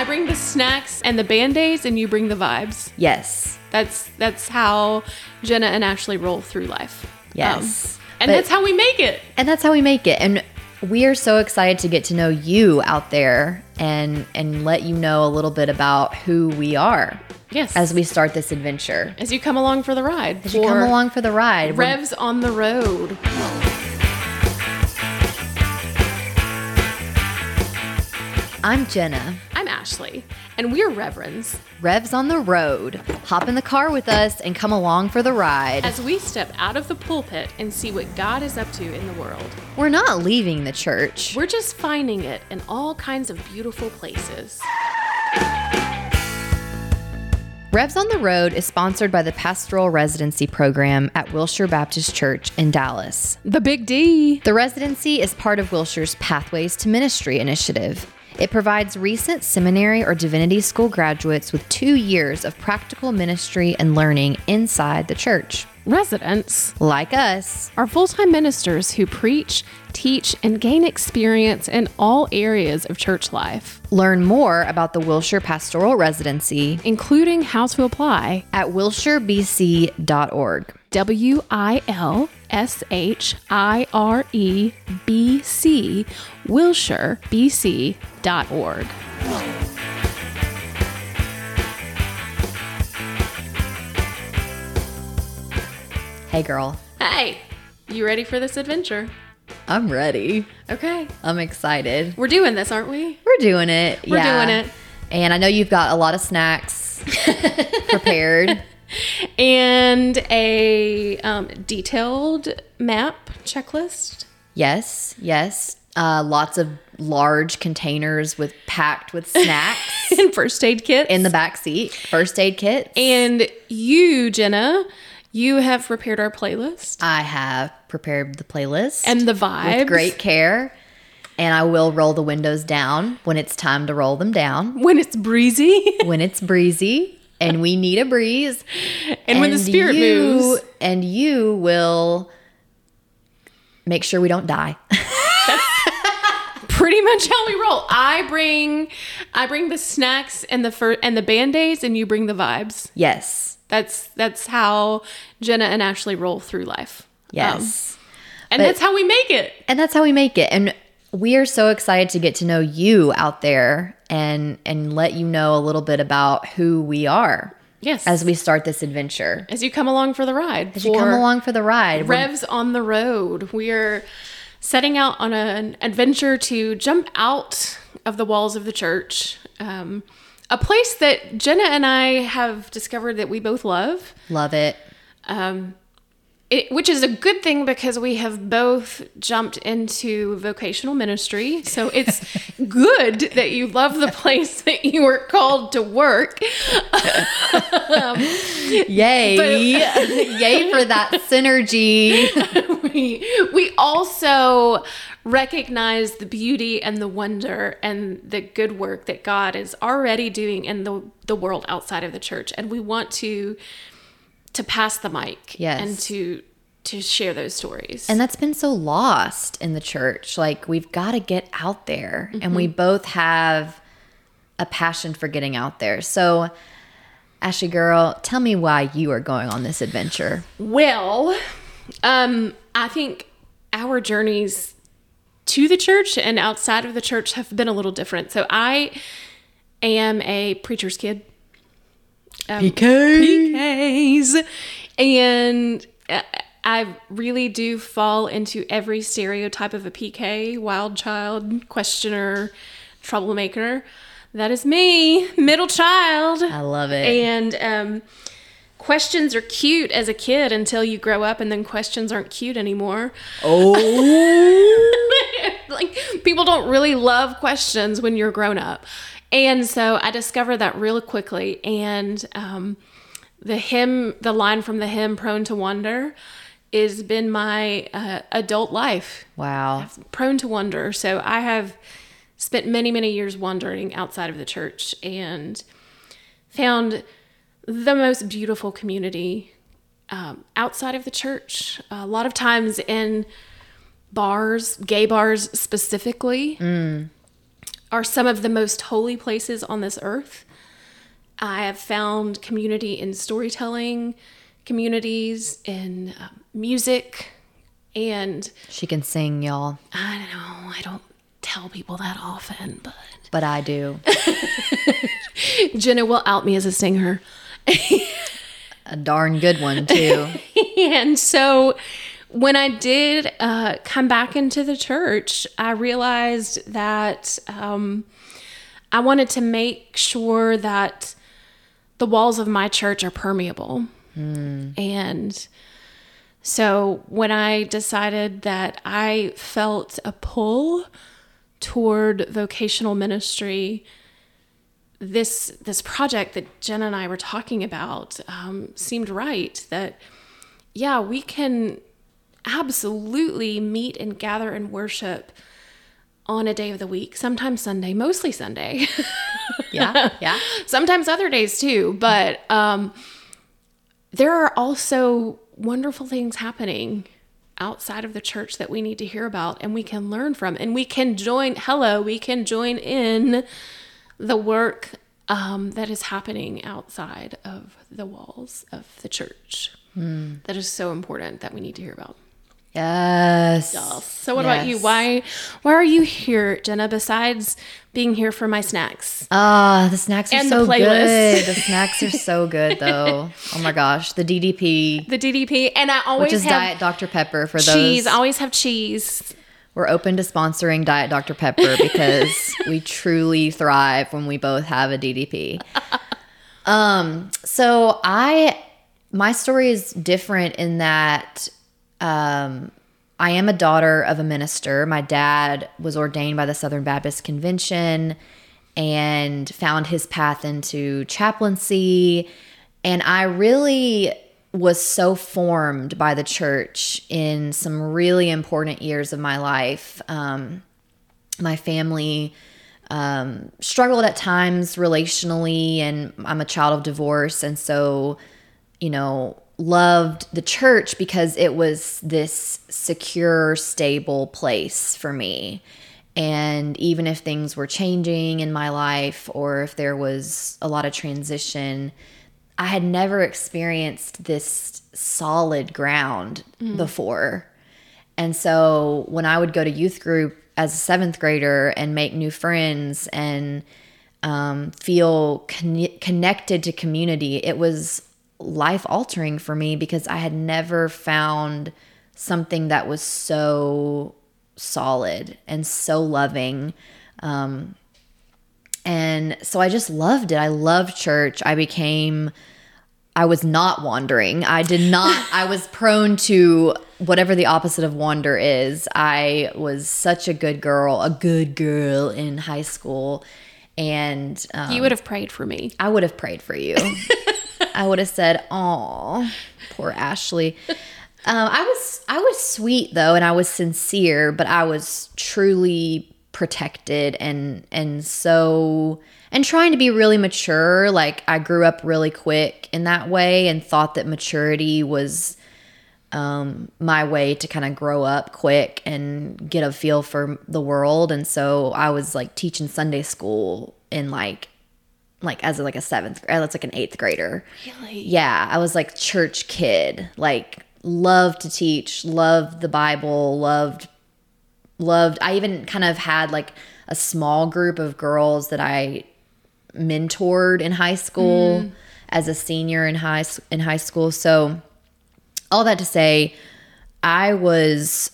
I bring the snacks and the band-aids and you bring the vibes. Yes. That's that's how Jenna and Ashley roll through life. Yes. Um, and But- that's how we make it. And that's how we make it. And we are so excited to get to know you out there and and let you know a little bit about who we are Yes. as we start this adventure. as you come along for the ride. As you come along for the ride. Revs on the road. I'm Jenna. Ashley, and we're reverends. Revs on the road. Hop in the car with us and come along for the ride. As we step out of the pulpit and see what God is up to in the world, We're not leaving the church. we're just finding it in all kinds of beautiful places. Revs on the Road is sponsored by the Pastoral Residency Program at Wilshire Baptist Church in Dallas. The Big D. The residency is part of Wilshire's Pathways to Ministry initiative. It provides recent seminary or divinity school graduates with two years of practical ministry and learning inside the church. Residents Like us, are full time ministers who preach, teach, and gain experience in all areas of church life, learn more about the Wilshire Pastoral Residency including how to apply. at wilshirebc.org. W I L S H I R E B C, WilshireBC.org. Hey, girl, Hey, you ready for this adventure? I'm ready. Okay, I'm excited. we're doing this, aren't we? We're doing it. We're yeah. doing it. And I know you've got a lot of snacks prepared. And a um, detailed map checklist. Yes, yes. Uh, lots of large containers with packed with snacks and first aid kits. in the back seat. First aid kits. and you, Jenna, you have prepared our playlist I have prepared the playlist and the vibes. with great care. And I will roll the windows down when it's time to roll them down. When it's breezy When it's breezy and we need a breeze. and, when the spirit you, moves. And you will make sure we don't die. Pretty much how we roll. I bring, I bring the snacks and the fir- and the band aids, and you bring the vibes. yes. That's that's how Jenna and Ashley roll through life. Yes. Um, and But- that's how we make it. and that's how we make it and we are so excited to get to know you out there and and let you know a little bit about who we are Yes. as we start this adventure as you come along for the ride. as you come along for the ride Revs on the road. We are setting out on an adventure to jump out of the walls of the church. Um, a place that Jenna and I have discovered that we both love, love it um, it, which is a good thing because we have both jumped into vocational ministry. So it's good that you love the place that you were called to work. Um, yay yay for that synergy we we also recognize the beauty and the wonder and the good work that God is already doing in the the world outside of the church and we want to to pass the mic Yes. and to to share those stories. and that's been so lost in the church like we've got to get out there and we both have a passion for getting out there so ashley girl tell me why you are going on this adventure well, um I think our journeys to the church and outside of the church have been a little different. So I am a preacher's kid. Um, PKs. And uh, I really do fall into every stereotype of a PK wild child, questioner, troublemaker. That is me, middle child. i love it And um, questions are cute as a kid until you grow up, and then questions aren't cute anymore. oh like people don't really love questions when you're grown up and so i discovered that really quickly. And um, the hymn the line from the hymn prone to wonder has been my uh, adult life. Wow. Prone to wonder. So i have spent many many years wandering outside of the church and found the most beautiful community um, outside of the church. A lot of times in bars, gay bars specifically, are some of the most holy places on this earth. I have found community in storytelling, communities in uh, music, and She can sing, y'all, I don't know, I don't tell people that often, but but I do. Jenna will out me as a singer. A darn good one, too. and so when I did uh, come back into the church, I realized that um, I wanted to make sure that the walls of my church are permeable. And so when I decided that I felt a pull toward vocational ministry, this this project that Jen and I were talking about um, seemed right. That yeah, we can absolutely meet and gather and worship on a day of the week, sometimes Sunday, mostly Sunday, Yeah, yeah. sometimes other days too. But um, there are also wonderful things happening outside of the church that we need to hear about and we can learn from. And we can join hello we can join in the work um, that is happening outside of the walls of the church. That is so important that we need to hear about Yes. so what about you why why are you here jenna besides being here for my snacks Ah, the snacks are And the so playlist. good. The snacks are so good, though. Oh my gosh, the DDP, the ddp and i always which is have Diet Dr Pepper for those. cheese I always have cheese We're open to sponsoring Diet Dr Pepper because we truly thrive when we both have a DDP. Um, so I, my story is different in that, um, I am a daughter of a minister. My dad was ordained by the Southern Baptist Convention and found his path into chaplaincy. And I really was so formed by the church in some really important years of my life. Um, my family um, struggled at times relationally, and I'm a child of divorce. And so, you know, loved the church because it was this secure, stable place for me. And even if things were changing in my life or if there was a lot of transition, I had never experienced this solid ground before. And so when I would go to youth group as a seventh grader and make new friends and um, feel con- connected to community, it was life altering for me because I had never found something that was so solid and so loving. Um, and so I just loved it. I loved church. I became I was not wandering. I did not I was prone to whatever the opposite of wander is. I was such a good girl, a good girl in high school and um, you would have prayed for me I would have prayed for you. I would have said, "Oh, poor Ashley." Um, I was I was sweet though, and I was sincere, but I was truly protected and and so and trying to be really mature. Like I grew up really quick in that way, and thought that maturity was um, my way to kind of grow up quick and get a feel for the world. And so I was like teaching Sunday school in like like as a, like a seventh grade, uh, that's like an eighth grader. really Yeah, I was like church kid, like loved to teach, loved the Bible, loved loved. I even kind of had like a small group of girls that I mentored in high school mm-hmm. as a senior in high in high school. So all that to say, I was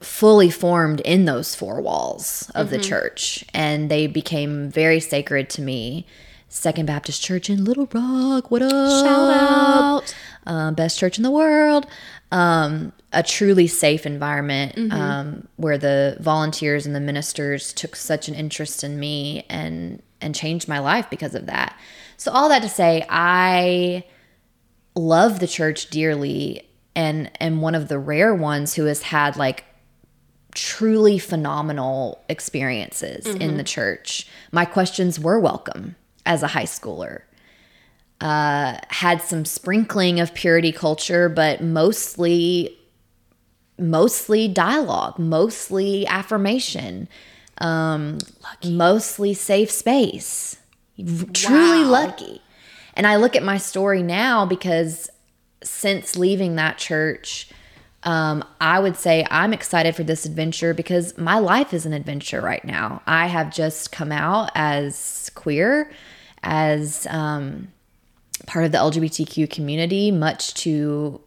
fully formed in those four walls of the mm-hmm. church, and they became very sacred to me. Second Baptist Church in Little Rock, what up? shout out uh, best church in the world. Um, a truly safe environment um, where the volunteers and the ministers took such an interest in me and and changed my life because of that. So all that to say, I love the church dearly and am one of the rare ones who has had like truly phenomenal experiences in the church. My questions were welcome as a high schooler uh, had some sprinkling of purity culture, but mostly, mostly dialogue, mostly affirmation. um, mostly safe space. Truly lucky. And I look at my story now because since leaving that church, um, I would say I'm excited for this adventure because my life is an adventure right now. I have just come out as queer, as um, part of the LGBTQ community, much to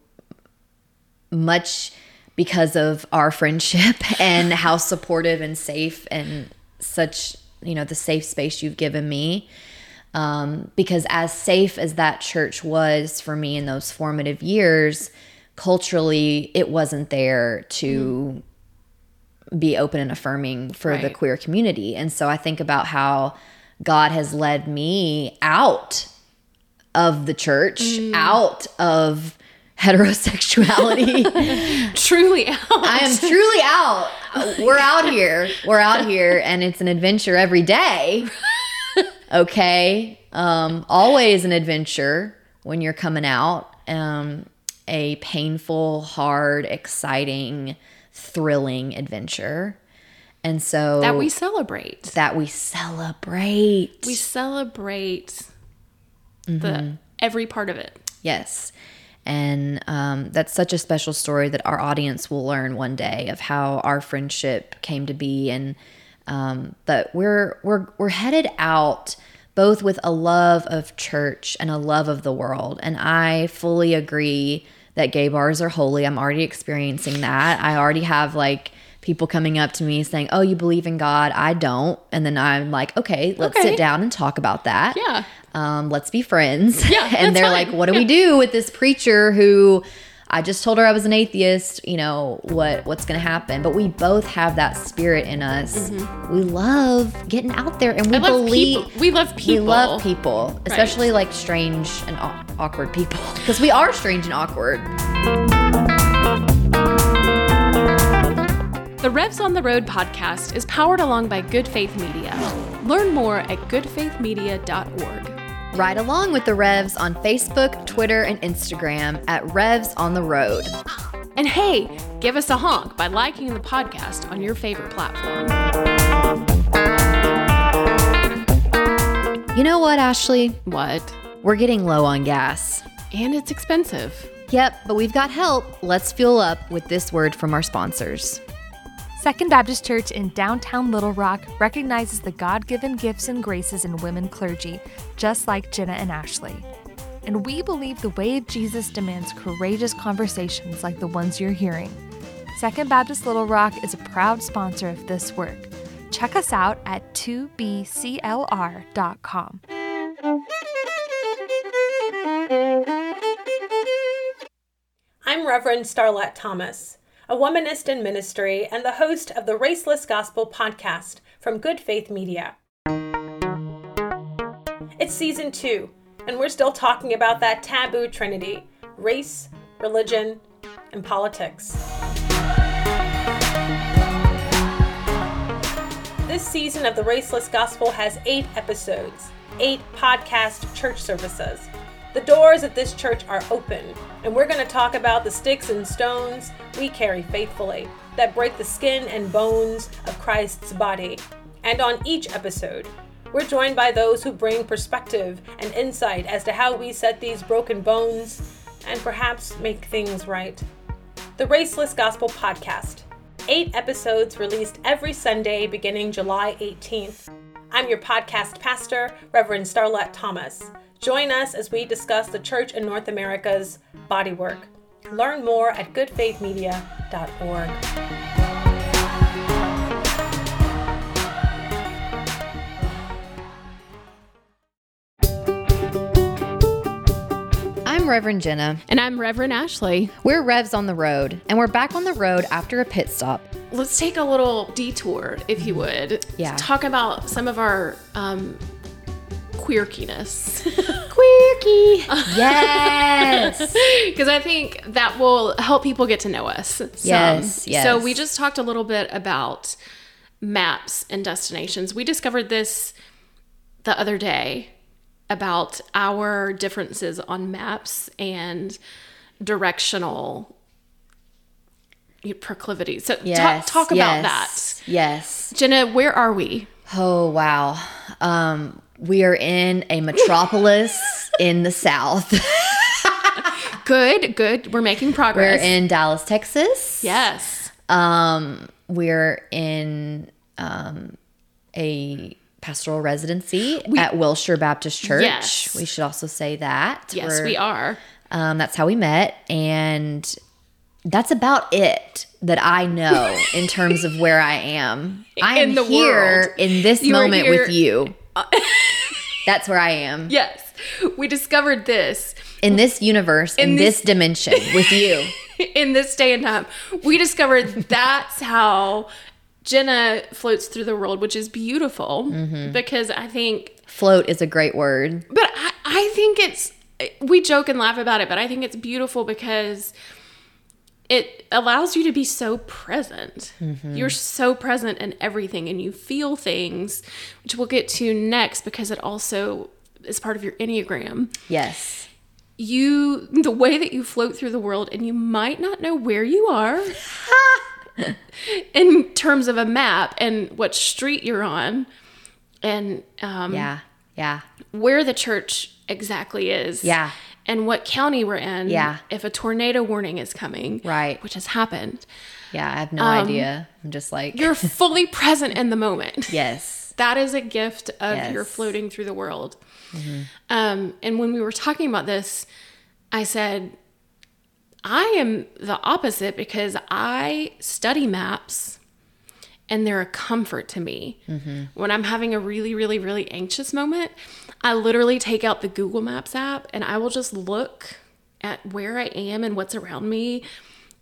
much because of our friendship and how supportive and safe and such you know the safe space you've given me. Um, because as safe as that church was for me in those formative years culturally it wasn't there to be open and affirming for the queer community. And so i think about how god has led me out of the church out of heterosexuality Truly out. I am truly out. We're out here. We're out here, and it's an adventure every day. Okay. Um, always an adventure when you're coming out. Um, a painful, hard, exciting, thrilling adventure. And so that we celebrate. that we celebrate. We celebrate Mm-hmm. the every part of it. Yes. And um, that's such a special story that our audience will learn one day of how our friendship came to be. And um, but we're we're we're headed out both with a love of church and a love of the world. And I fully agree that gay bars are holy. I'm already experiencing that. I already have like people coming up to me saying, "Oh, you believe in God? I don't." And then I'm like, "Okay, let's Okay. sit down and talk about that." Yeah. um, let's be friends. Yeah, and they're fine. like, what do we do with this preacher who I just told her I was an atheist, you know, what what's going to happen? But we both have that spirit in us. We love getting out there and we Mm-hmm. Believe people. We love people. we love people, especially like strange and au- awkward people because we are strange and awkward. The Revs on the Road podcast is powered along by Good Faith Media. Learn more at goodfaithmedia.org. Ride along with the Revs on Facebook, Twitter, and Instagram at Revs on the Road. And hey, give us a honk by liking the podcast on your favorite platform. You know what, Ashley? What? We're getting low on gas. And it's expensive. Yep, but we've got help. Let's fuel up with this word from our sponsors. Second Baptist Church in downtown Little Rock recognizes the God given gifts and graces in women clergy, just like Jenna and Ashley. And we believe the way of Jesus demands courageous conversations like the ones you're hearing. Second Baptist Little Rock is a proud sponsor of this work. Check us out at 2bclr.com. I'm Reverend Starlette Thomas, a womanist in ministry and the host of the Raceless Gospel podcast from Good Faith Media. It's season two, and we're still talking about that taboo trinity race, religion, and politics. This season of the Raceless Gospel has eight episodes, eight podcast church services. The doors at this church are open, and we're going to talk about the sticks and stones we carry faithfully that break the skin and bones of Christ's body. And on each episode, we're joined by those who bring perspective and insight as to how we set these broken bones and perhaps make things right. The Raceless Gospel Podcast. Eight episodes released every Sunday beginning July 18th. I'm your podcast pastor, Reverend Starlette Thomas. Join us as we discuss the church in North America's bodywork. Learn more at goodfaithmedia.org. I'm Reverend Jenna. And I'm Reverend Ashley. We're Revs on the road, and we're back on the road after a pit stop. Let's take a little detour, if you would. Yeah. To talk about some of our um, quirkiness. Quirky. yes. Because I think that will help people get to know us. some. Yes, yes. So we just talked a little bit about maps and destinations. We discovered this the other day about our differences on maps and directional proclivities. So Yes. talk, talk about that. yes, Yes. Jenna, where are we? Oh wow. Um, we are in a metropolis in the South. Good, good. We're making progress. We're in Dallas, Texas. yes. Um, we're in um, a pastoral residency at Wilshire Baptist Church. Yes. We should also say that. Yes, We're- we are. Um, that's how we met, and that's about it that I know in terms of where I am. I am In the here world. in this You moment with you. that's where I am Yes. We discovered this in this universe, in, this- this dimension with you. in this day and time. We discovered that's how Jenna floats through the world, which is beautiful Mm-hmm. because I think Float is a great word. But I, I think it's we joke and laugh about it, but I think it's beautiful because it allows you to be so present. You're so present in everything and you feel things, which we'll get to next because it also is part of your Enneagram. Yes. You the way that you float through the world and you might not know where you are in terms of a map and what street you're on and um Yeah. Yeah. where the church exactly is. Yeah. And what county we're in. Yeah. If a tornado warning is coming. Right. Which has happened. Yeah. I have no idea. I'm just like, Um, You're fully present in the moment. yes. That is a gift of your Yes. floating through the world. Um, and when we were talking about this, I said, I am the opposite because I study maps and they're a comfort to me. When I'm having a really, really, really anxious moment, I literally take out the Google Maps app and I will just look at where I am and what's around me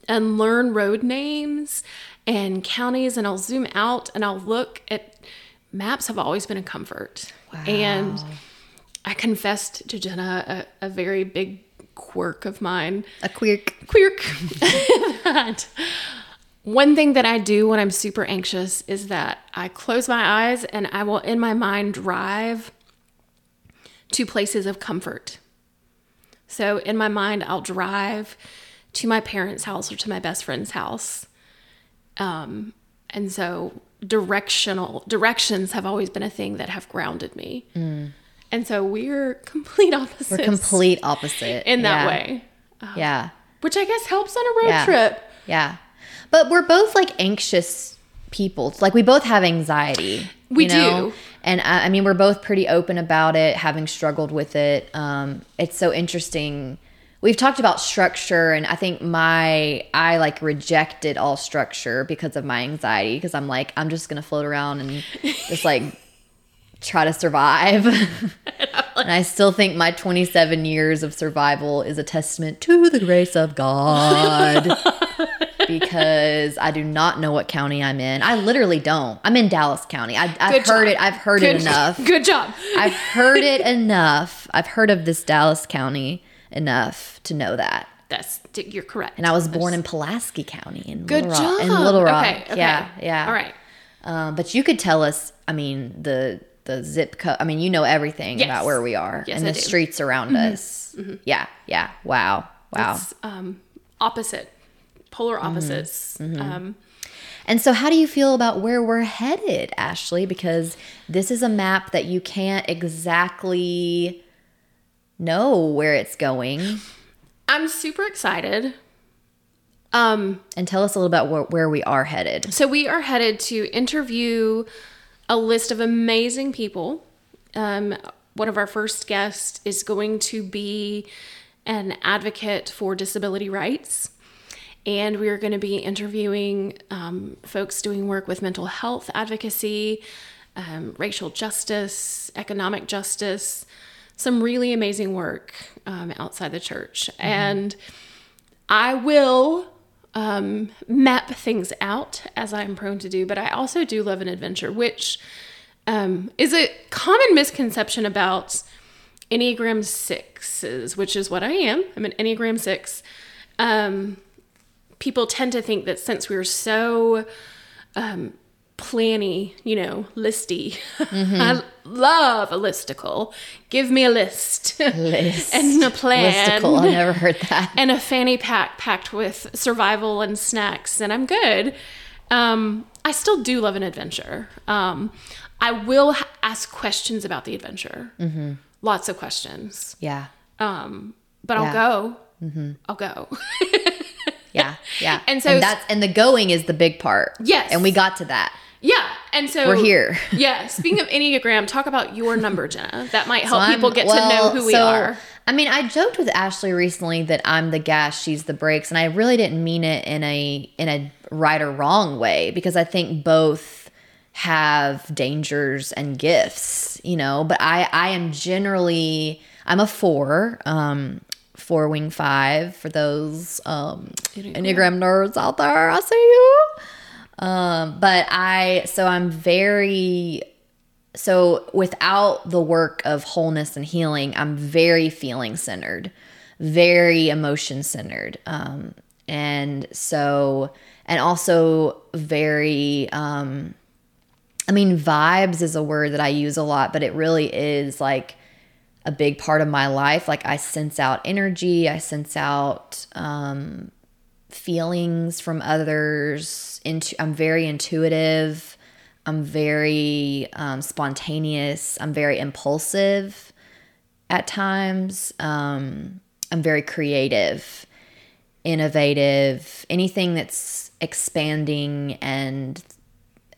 and learn road names and counties and I'll zoom out and I'll look at maps have always been a comfort. Wow. And I confessed to Jenna a, a very big quirk of mine A quirk. quirk that one thing that I do when I'm super anxious is that I close my eyes and I will in my mind drive to places of comfort. So in my mind I'll drive to my parents' house or to my best friend's house. Um and so directional directions have always been a thing that have grounded me. And so we're complete opposites We're complete opposite. in that Yeah. way Yeah. which I guess helps on a road Yeah. trip. Yeah. But we're both like anxious people. Like we both have anxiety. We you know? do. And I, I mean, we're both pretty open about it, having struggled with it. Um, it's so interesting. We've talked about structure, and I think my, I like rejected all structure because of my anxiety. Because I'm like, I'm just going to float around and just like try to survive. and I still think my 27 years of survival is a testament to the grace of God because I do not know what county I'm in. I literally don't. I'm in Dallas County. I, I've Good heard job. it. I've heard Good, it enough. Good job. I've heard it enough. I've heard of this Dallas County enough to know that. That's you're correct. And I was born in Pulaski County in Good Little Rock. job. In Little Rock. Okay, okay. Yeah, yeah. All right. Um, but you could tell us. I mean, the the zip code. I mean, you know everything Yes. about where we are Yes, and I the do. Mm-hmm. streets around us. Yeah, yeah. Wow, wow. It's um, opposite, polar Mm-hmm. opposites. Um, And so, how do you feel about where we're headed, Ashley? Because this is a map that you can't exactly know where it's going. I'm super excited. Um, And tell us a little about where, where we are headed. so we are headed to interview a list of amazing people. Um, one of our first guests is going to be an advocate for disability rights. And we are going to be interviewing um, folks doing work with mental health advocacy, um, racial justice, economic justice, some really amazing work um, outside the church. And I will um, map things out as I'm prone to do, but I also do love an adventure, which um, is a common misconception about Enneagram sixes, which is what I am. I'm an Enneagram six. Um, people tend to think that since we're so um, planny, you know, listy. Mm-hmm. I love a listicle. Give me a list List. and a plan Listicle. I never heard that. and a fanny pack packed with survival and snacks, and I'm good. Um, I still do love an adventure. Um, I will ha- ask questions about the adventure. Mm-hmm. Lots of questions. Yeah. Um, but Yeah. I'll go. Mm-hmm. I'll go. Yeah. Yeah. And so- that's and the going is the big part. Yes. And we got to that. yeah, and so We're here. yeah. Speaking of Enneagram, talk about your number, Jenna. That might help So people get well, to know who we so, are. I mean, I joked with Ashley recently that I'm the gas, she's the brakes, and I really didn't mean it in a in a right or wrong way because I think both have dangers and gifts, you know. But I I am generally I'm a four, um, four wing five for those um Enneagram nerds out there. I see you. Um, but I so I'm very so without the work of wholeness and healing i'm very feeling centered very emotion centered um, and so and also very um, i mean vibes is a word that i use a lot but it really is like a big part of my life. Like i sense out energy i sense out um, feelings from others into i'm very intuitive i'm very um, spontaneous i'm very impulsive at times um, i'm very creative innovative anything that's expanding and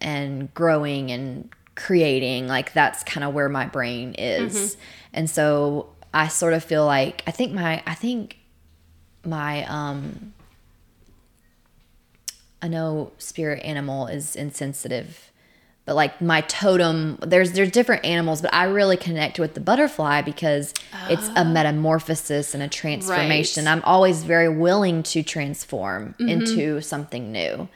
and growing and creating like that's kind of where my brain is. Mm-hmm. And so i sort of feel like i think my i think my um I know spirit animal is insensitive, but like my totem, there's there's different animals, but I really connect with the butterfly because it's a ah. metamorphosis and a transformation. Right. I'm always very willing to transform mm-hmm. into something new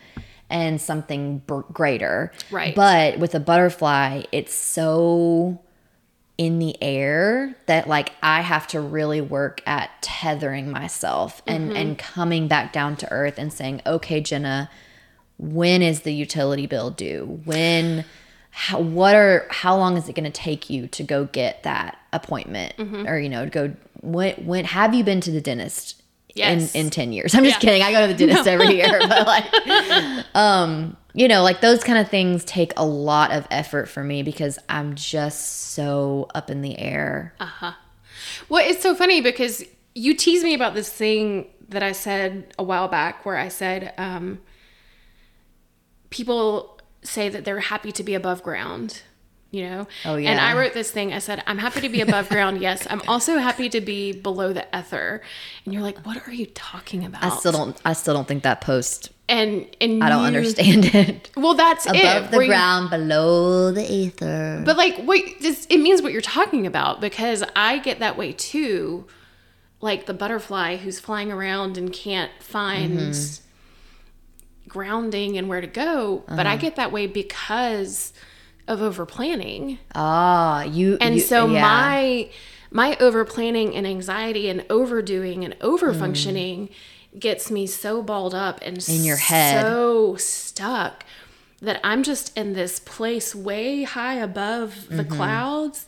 and something greater. Right. But with a butterfly, it's so in the air that like I have to really work at tethering myself and mm-hmm. and coming back down to earth and saying, "Okay, Jenna, when is the utility bill due? When how, what are how long is it going to take you to go get that appointment mm-hmm. or you know, go when when have you been to the dentist Yes. in in 10 years? I'm just Yeah. kidding. I go to the dentist every year, but like um you know, like those kind of things take a lot of effort for me because I'm just so up in the air. Uh-huh. Well, it's so funny because you tease me about this thing that I said a while back where I said um, people say that they're happy to be above ground, you know? Oh, And. I wrote this thing. I said, I'm happy to be above ground. Yes. I'm also happy to be below the ether. And you're like, what are you talking about? I still don't I still don't think that post and, and I don't you- understand it. Well, that's it. Above the where you- ground, below the ether. But like, wait, this it means what you're talking about because I get that way too. Like the butterfly who's flying around and can't find Mm-hmm. grounding and where to go. But Uh-huh. I get that way because of over planning. Ah, you And you- so yeah. my my over planning and anxiety and overdoing and over functioning gets me so balled up and Mm. In your head. so stuck that I'm just in this place way high above the Mm-hmm. clouds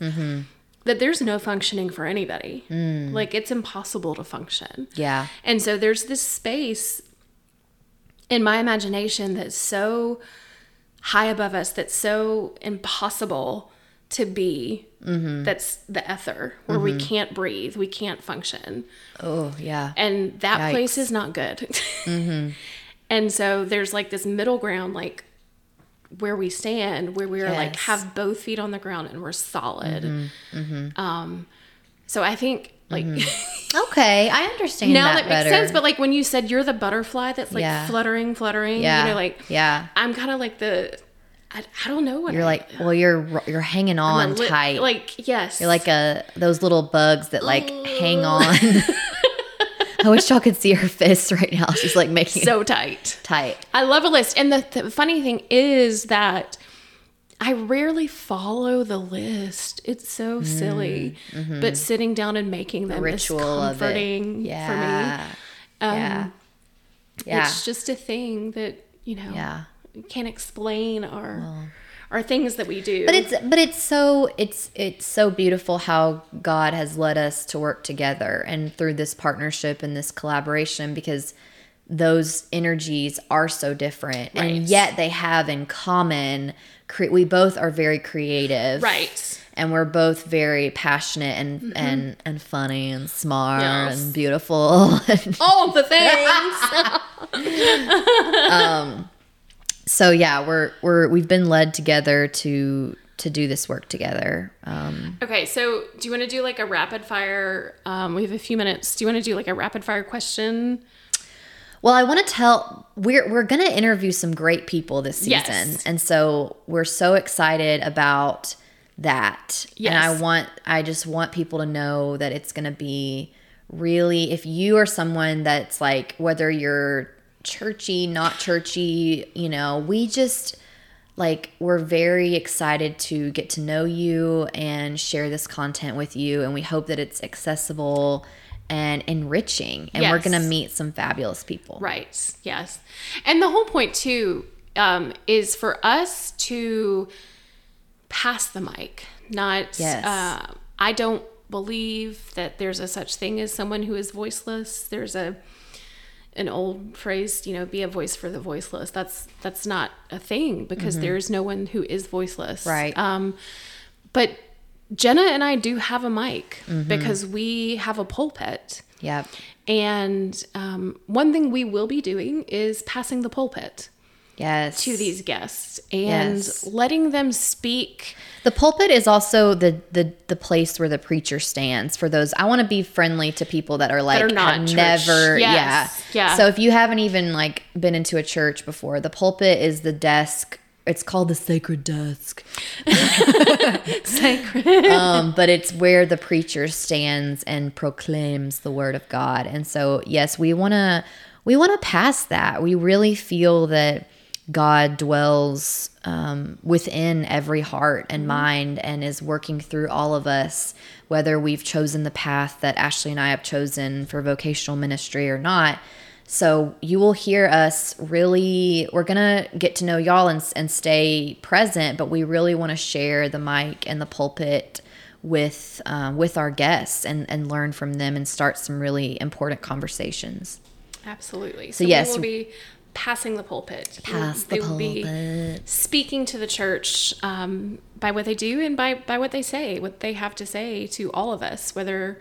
that there's no functioning for anybody. Mm. Like it's impossible to function. Yeah. And so there's this space in my imagination that's so high above us, that's so impossible to be. Mm-hmm. That's the ether, where we can't breathe, we can't function. Oh, yeah. And that place is not good. And so there's like this middle ground, like where we stand, where we're like have both feet on the ground and we're solid. Mm-hmm. Um, so I think like mm-hmm. Okay, I understand now that, that, better. makes sense. But like when you said you're the butterfly that's like Yeah. fluttering, fluttering, yeah. you know, like yeah. I'm kind of like the I, I don't know what You're I- like, well, you're you're hanging on li- tight. Like yes, You're like a those little bugs that like hang on. I wish y'all could see her fists right now. She's like making so tight. tight. I love a list. And the, the funny thing is that I rarely follow the list. It's so silly. But sitting down and making them Mm, mm-hmm. ritual is comforting Yeah. for me. Um, yeah. Yeah. It's just a thing that, you know, yeah. can't explain our our things that we do. But it's but it's so it's it's so beautiful how God has led us to work together and through this partnership and this collaboration because those energies are so different Right. and yet they have in common cre- we both are very creative right. and we're both very passionate and and and funny and smart Mm-hmm. Yes. and beautiful All the things. um so yeah we're we're we've been led together to to do this work together um okay, so do you want to do like a rapid fire? Um, we have a few minutes. Do you want to do like a rapid fire question? Well, I want to tell we're we're going to interview some great people this season. Yes. And so we're so excited about that. Yes. And I want I just want people to know that it's going to be really if you are someone that's like whether you're churchy, not churchy, you know, we just like we're very excited to get to know you and share this content with you and we hope that it's accessible and enriching and we're going to meet some fabulous people. Right. Yes. And the whole point too um, is for us to pass the mic. Not. Yes. Uh, I don't believe that there's a such thing as someone who is voiceless. There's a an old phrase, you know, be a voice for the voiceless. That's that's not a thing because there's no one who is voiceless. Mm-hmm. Right. Um, but Jenna and I do have a mic Mm-hmm. because we have a pulpit. Yep. And um, one thing we will be doing is passing the pulpit Yes. to these guests and Yes. letting them speak. The pulpit is also the the the place where the preacher stands for those. I want to be friendly to people that are like are not never Yes. yeah. Yeah. So if you haven't even like been into a church before, the pulpit is the desk. It's called the sacred desk. Sacred. um, but it's where the preacher stands and proclaims the word of God. And so, yes, we want to we want to pass that. We really feel that God dwells um, within every heart and mind and is working through all of us, whether we've chosen the path that Ashley and I have chosen for vocational ministry or not. So you will hear us really, we're going to get to know y'all and, and stay present, but we really want to share the mic and the pulpit with um, with our guests and, and learn from them and start some really important conversations. Absolutely. So, yes. we will be passing the pulpit. Pass They the will be pulpit. speaking to the church um, by what they do and by, by what they say, what they have to say to all of us, whether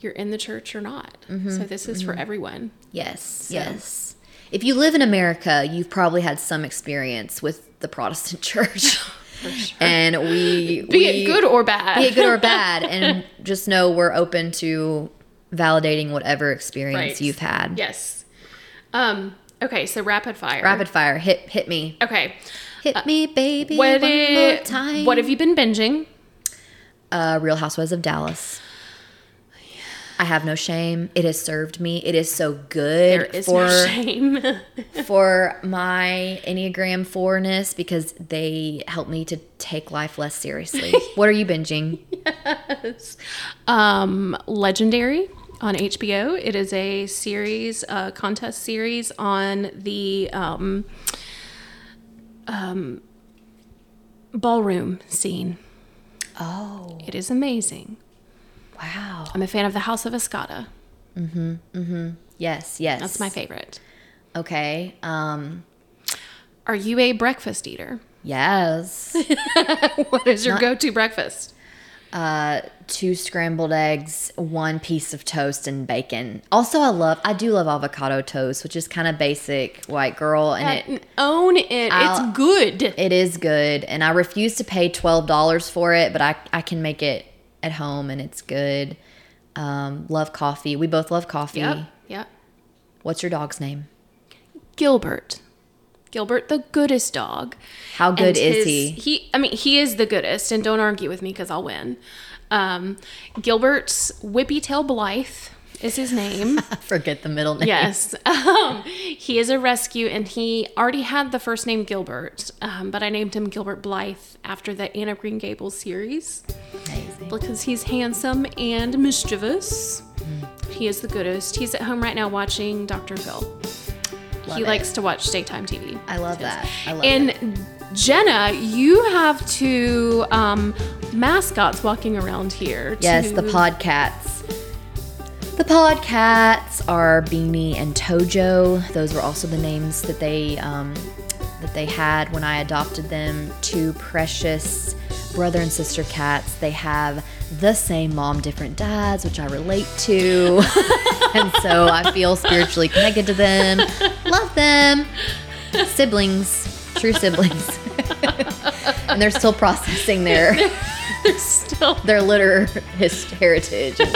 you're in the church or not. Mm-hmm. So this is for everyone. Yes, yes. If you live in America, you've probably had some experience with the Protestant church. And we Be we, it good or bad. be it good or bad, and just know we're open to validating whatever experience Right. you've had. Yes. Um, okay, so rapid fire. Rapid fire, hit hit me, Okay. hit me, baby, What, one more time. what have you been binging? uh, Real Housewives of Dallas. I have no shame. It has served me. It is so good There is for no shame. for my Enneagram fourness because they help me to take life less seriously. what are you binging? um, Legendary on HBO. It is a series, a contest series on the um, um, ballroom scene. Oh, It is amazing. Wow. I'm a fan of the House of Escada. Mm-hmm. Mm-hmm. Yes, yes. That's my favorite. Okay. Um Are you a breakfast eater? yes. What is your go-to breakfast? uh two scrambled eggs, one piece of toast and bacon. Also I love I do love avocado toast, which is kind of basic white girl and it Own it. I'll- it's good. It is good, and I refuse to pay twelve dollars for it, but I I can make it at home, and it's good. Um, love coffee. We both love coffee. Yep. Yep. What's your dog's name? Gilbert. Gilbert, the goodest dog. How good And is his- he? He, I mean, he is the goodest, and don't argue with me because I'll win. Um, Gilbert's Whippy Tail Blythe is his name. Forget the middle name. yes, um, he is a rescue, and he already had the first name Gilbert, um, but I named him Gilbert Blythe after the Anne of Green Gables series Amazing. because he's handsome and mischievous. He is the goodest. He's at home right now watching Dr. Phil. he it. likes to watch daytime TV. I love that. I love and it. Jenna, you have two um, mascots walking around here. Yes, to- the podcats. The podcats are Beanie and Tojo. Those were also the names that they um, that they had when I adopted them. Two precious brother and sister cats. They have the same mom, different dads, which I relate to, and so I feel spiritually connected to them. Love them. Siblings, true siblings, and they're still processing their They're still. their litter heritage and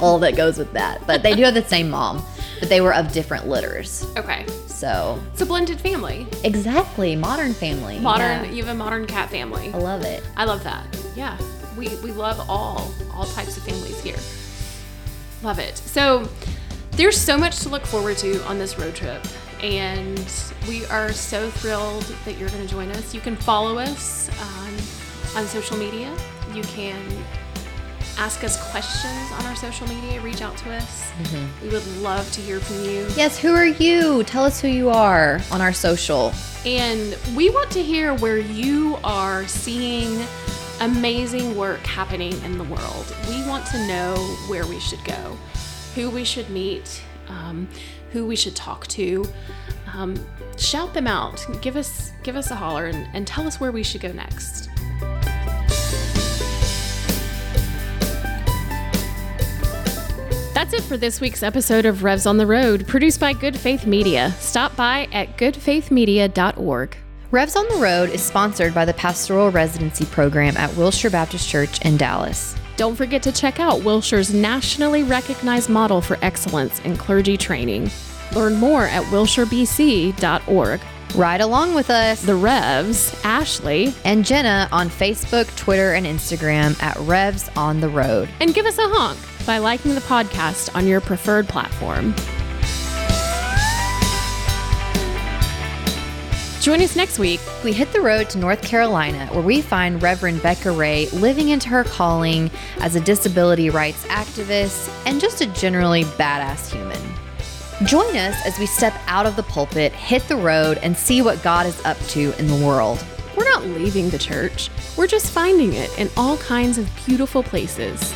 all that goes with that. But they do have the same mom, but they were of different litters. Okay. So It's a blended family. exactly, modern family. Modern. Yeah. You have a modern cat family. I love it. I love that. Yeah, we we love all all types of families here. Love it. So there's so much to look forward to on this road trip, and we are so thrilled that you're going to join us. You can follow us on on social media. You can ask us questions on our social media. Reach out to us. We would love to hear from you. Yes, who are you? Tell us who you are on our social. And we want to hear where you are seeing amazing work happening in the world. We want to know where we should go, who we should meet, um, who we should talk to. Um, shout them out. Give us give us a holler and, and tell us where we should go next. That's it for this week's episode of Revs on the Road, produced by Good Faith Media. Stop by at goodfaithmedia.org. Revs on the Road is sponsored by the Pastoral Residency Program at Wilshire Baptist Church in Dallas. Don't forget to check out Wilshire's nationally recognized model for excellence in clergy training. Learn more at wilshirebc.org. Ride along with us. The Revs, Ashley, and Jenna on Facebook, Twitter, and Instagram at Revs on the Road. and give us a honk by liking the podcast on your preferred platform. Join us next week. We hit the road to North Carolina, where we find Reverend Becca Ray living into her calling as a disability rights activist and just a generally badass human. Join us as we step out of the pulpit, hit the road, and see what God is up to in the world. We're not leaving the church, we're just finding it in all kinds of beautiful places.